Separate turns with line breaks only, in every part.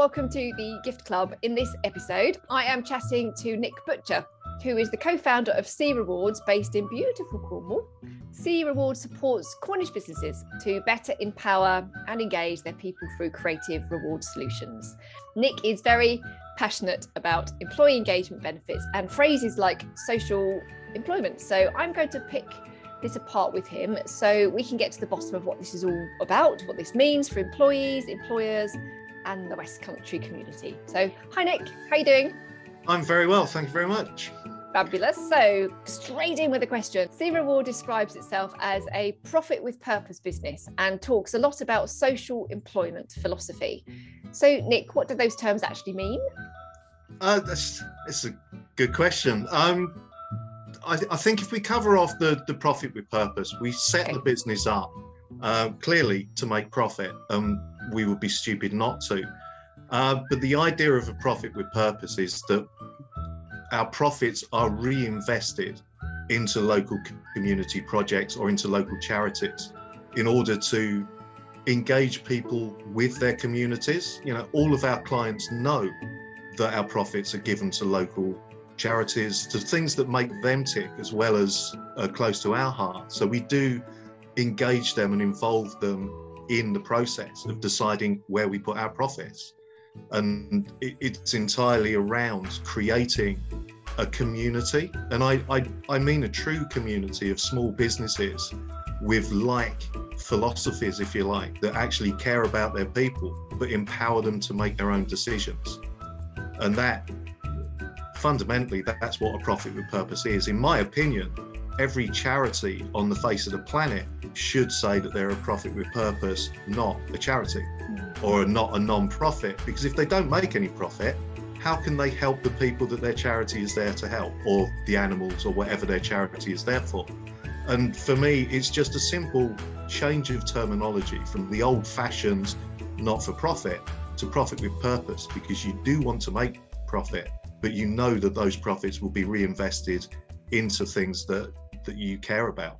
welcome to the Gift Club. In this episode, I am chatting to Nik Butcher, who is the co founder of SEE Rewards based in beautiful Cornwall. SEE Rewards supports Cornish businesses to better empower and engage their people through creative reward solutions. Nik is very passionate about employee engagement benefits and phrases like social employment. So I'm going to pick this apart with him so we can get to the bottom of what this is all about, what this means for employees, employers, and the West Country community. So, hi Nik, how are you doing?
I'm very well, thank you very much.
Fabulous. So, straight in with a question. SEE Reward describes itself as a profit with purpose business and talks a lot about social employment philosophy. So, Nik, what do those terms actually mean?
Uh, that's, that's a good question. Um, I, I, think if we cover off the, the profit with purpose, we set okay. the business up uh, clearly to make profit. Um, we would be stupid not to. Uh, but the idea of a profit with purpose is that our profits are reinvested into local community projects or into local charities in order to engage people with their communities. You know, all of our clients know that our profits are given to local charities, to things that make them tick as well as uh, close to our heart. So we do engage them and involve them in the process of deciding where we put our profits. And it, it's entirely around creating a community. And I, I, I mean a true community of small businesses with like philosophies, if you like, that actually care about their people, but empower them to make their own decisions. And that fundamentally, that's what a profit with purpose is. In my opinion, every charity on the face of the planet should say that they're a profit with purpose, not a charity mm. or not a non-profit. Because if they don't make any profit, how can they help the people that their charity is there to help, or the animals, or whatever their charity is there for? And for me, it's just a simple change of terminology from the old-fashioned not-for-profit to profit with purpose, because you do want to make profit, but you know that those profits will be reinvested into things that that you care about.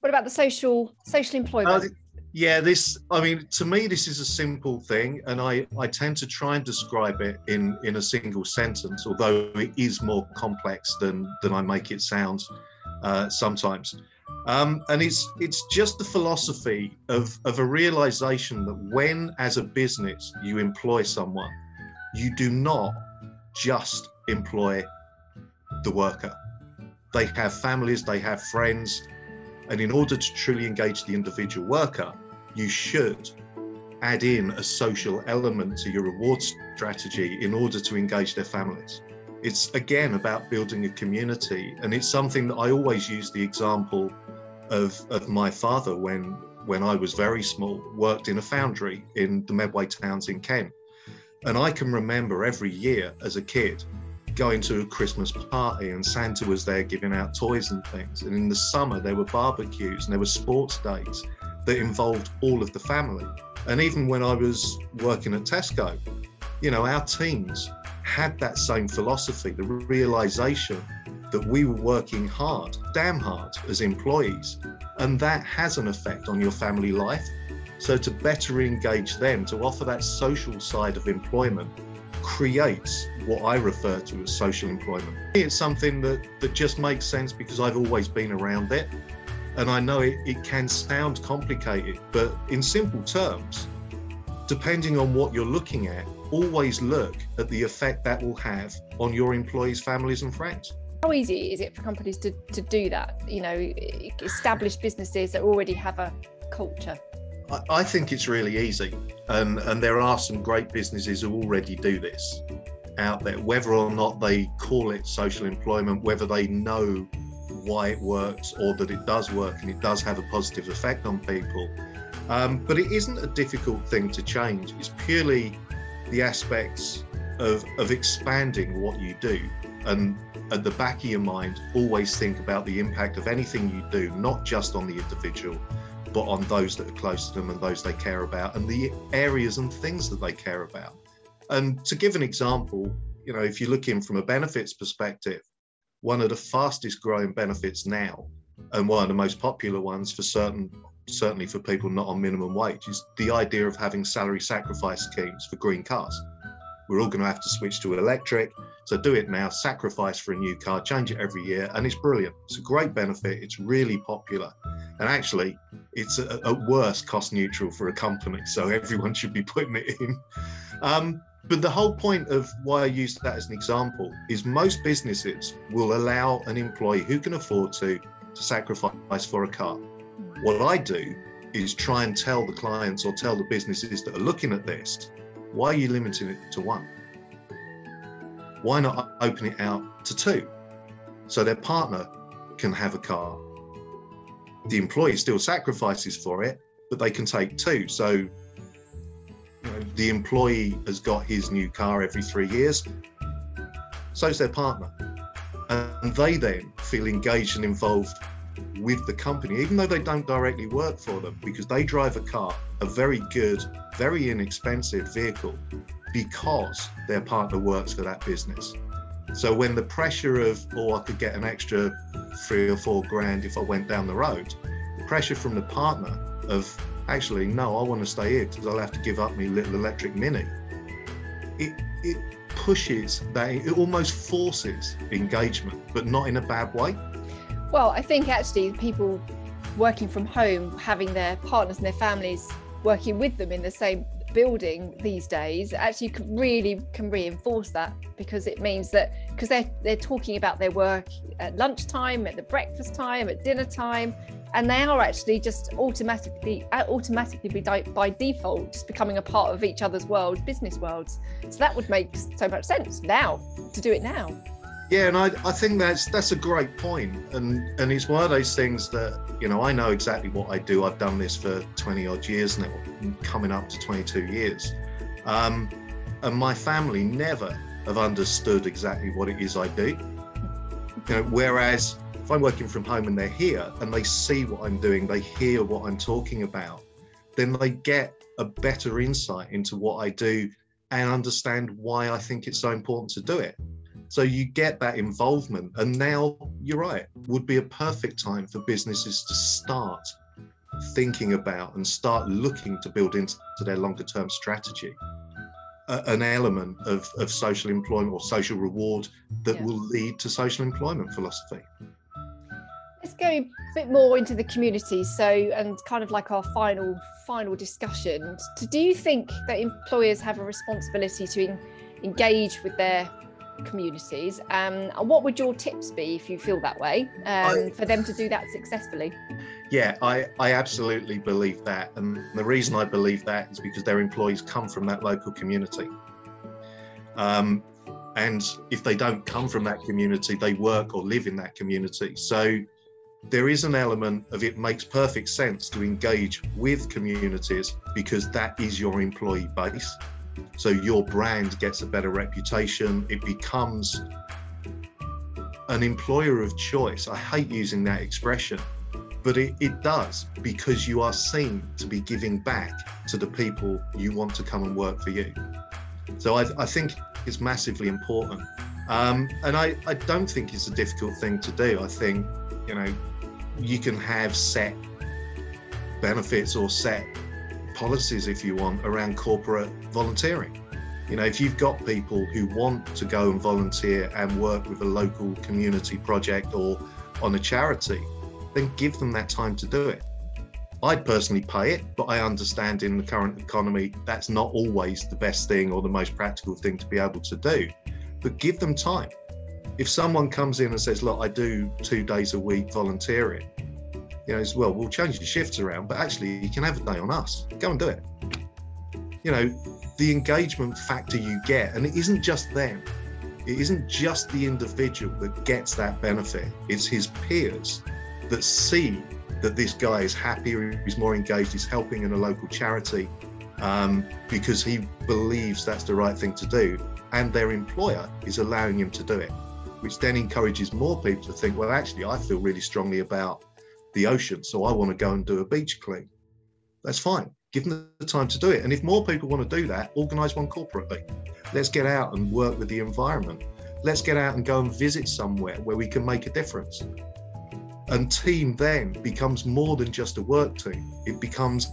What about the social social employment? Uh,
yeah, this. I mean, to me, this is a simple thing, and I I tend to try and describe it in in a single sentence, although it is more complex than than I make it sound uh, sometimes. Um, and it's it's just the philosophy of of a realization that when, as a business, you employ someone, you do not just employ the worker they have families, they have friends. And in order to truly engage the individual worker, you should add in a social element to your reward strategy in order to engage their families. It's again about building a community. And it's something that I always use the example of, of my father when when I was very small, worked in a foundry in the Medway towns in Kent. And I can remember every year as a kid going to a Christmas party and Santa was there giving out toys and things. And in the summer, there were barbecues and there were sports days that involved all of the family. And even when I was working at Tesco, you know, our teams had that same philosophy, the realization that we were working hard, damn hard as employees. And that has an effect on your family life. So to better engage them, to offer that social side of employment, creates what I refer to as social employment. It's something that, that just makes sense because I've always been around it. And I know it, it can sound complicated, but in simple terms, depending on what you're looking at, always look at the effect that will have on your employees' families and friends.
How easy is it for companies to, to do that? You know, established businesses that already have a culture.
I think it's really easy, and and there are some great businesses who already do this out there. Whether or not they call it social employment, whether they know why it works or that it does work and it does have a positive effect on people, um, but it isn't a difficult thing to change. It's purely the aspects of of expanding what you do, and at the back of your mind, always think about the impact of anything you do, not just on the individual but on those that are close to them and those they care about and the areas and things that they care about. And to give an example, you know, if you're looking from a benefits perspective, one of the fastest growing benefits now and one of the most popular ones for certain certainly for people not on minimum wage is the idea of having salary sacrifice schemes for green cars we're all going to have to switch to electric. So do it now, sacrifice for a new car, change it every year, and it's brilliant. It's a great benefit. It's really popular. And actually, it's at worst cost neutral for a company. So everyone should be putting it in. Um, but the whole point of why I use that as an example is most businesses will allow an employee who can afford to to sacrifice for a car. What I do is try and tell the clients or tell the businesses that are looking at this, why are you limiting it to one? Why not open it out to two? So their partner can have a car. The employee still sacrifices for it, but they can take two. So the employee has got his new car every three years, So so's their partner. And they then feel engaged and involved with the company, even though they don't directly work for them, because they drive a car, a very good, very inexpensive vehicle, because their partner works for that business. So when the pressure of, oh, I could get an extra three or four grand if I went down the road, the pressure from the partner of actually, no, I want to stay here because I'll have to give up my little electric mini. It it pushes that it almost forces engagement, but not in a bad way.
Well, I think actually people working from home, having their partners and their families working with them in the same building these days actually really can reinforce that because it means that because they're they're talking about their work at lunchtime at the breakfast time at dinner time and they are actually just automatically uh, automatically by, default just becoming a part of each other's world business worlds. So that would make so much sense now to do it now.
Yeah and i, I think that's that's a great point. And and it's one of those things that you know i know exactly what i do. I've done this for 20 odd years now coming up to 22 years. Um, and my family never have understood exactly what it is i do. You know whereas if I'm working from home and they're here and they see what I'm doing, they hear what I'm talking about, then they get a better insight into what I do and understand why I think it's so important to do it. So you get that involvement. And now you're right, would be a perfect time for businesses to start thinking about and start looking to build into their longer term strategy an element of, of social employment or social reward that yeah. will lead to social employment philosophy.
Let's go a bit more into the community. So, and kind of like our final final discussion. Do you think that employers have a responsibility to in, engage with their communities? Um, and what would your tips be if you feel that way um, I, for them to do that successfully?
Yeah, I, I absolutely believe that. And the reason I believe that is because their employees come from that local community. Um, and if they don't come from that community, they work or live in that community. So there is an element of it makes perfect sense to engage with communities because that is your employee base. So your brand gets a better reputation. It becomes an employer of choice. I hate using that expression, but it, it does because you are seen to be giving back to the people you want to come and work for you. So I, I think it's massively important. Um, and I, I don't think it's a difficult thing to do. I think, you know, you can have set benefits or set policies, if you want, around corporate volunteering. You know, if you've got people who want to go and volunteer and work with a local community project or on a charity, then give them that time to do it. I'd personally pay it, but I understand in the current economy that's not always the best thing or the most practical thing to be able to do. But give them time if someone comes in and says, "Look, I do two days a week volunteering," you know, as well, we'll change the shifts around, but actually, you can have a day on us. Go and do it. You know, the engagement factor you get, and it isn't just them. It isn't just the individual that gets that benefit. It's his peers that see that this guy is happier, he's more engaged, he's helping in a local charity um, because he believes that's the right thing to do, and their employer is allowing him to do it which then encourages more people to think, well, actually, I feel really strongly about the ocean, so I want to go and do a beach clean. That's fine. Give them the time to do it. And if more people want to do that, organize one corporately. Let's get out and work with the environment. Let's get out and go and visit somewhere where we can make a difference. And team then becomes more than just a work team, it becomes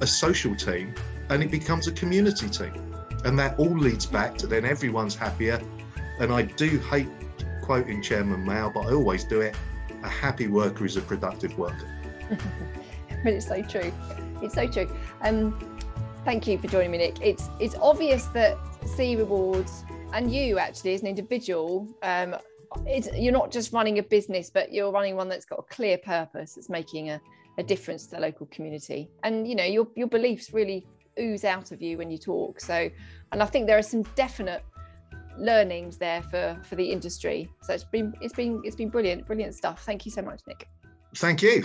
a social team and it becomes a community team and that all leads back to then everyone's happier. And I do hate quoting Chairman Mao, but I always do it. A happy worker is a productive worker.
but it's so true. It's so true. Um, thank you for joining me, Nik. It's it's obvious that SEE Rewards and you actually as an individual, um, you're not just running a business, but you're running one that's got a clear purpose. It's making a, a difference to the local community, and you know your your beliefs really ooze out of you when you talk. So, and I think there are some definite learnings there for for the industry. So it's been it's been it's been brilliant, brilliant stuff. Thank you so much, Nik.
Thank you.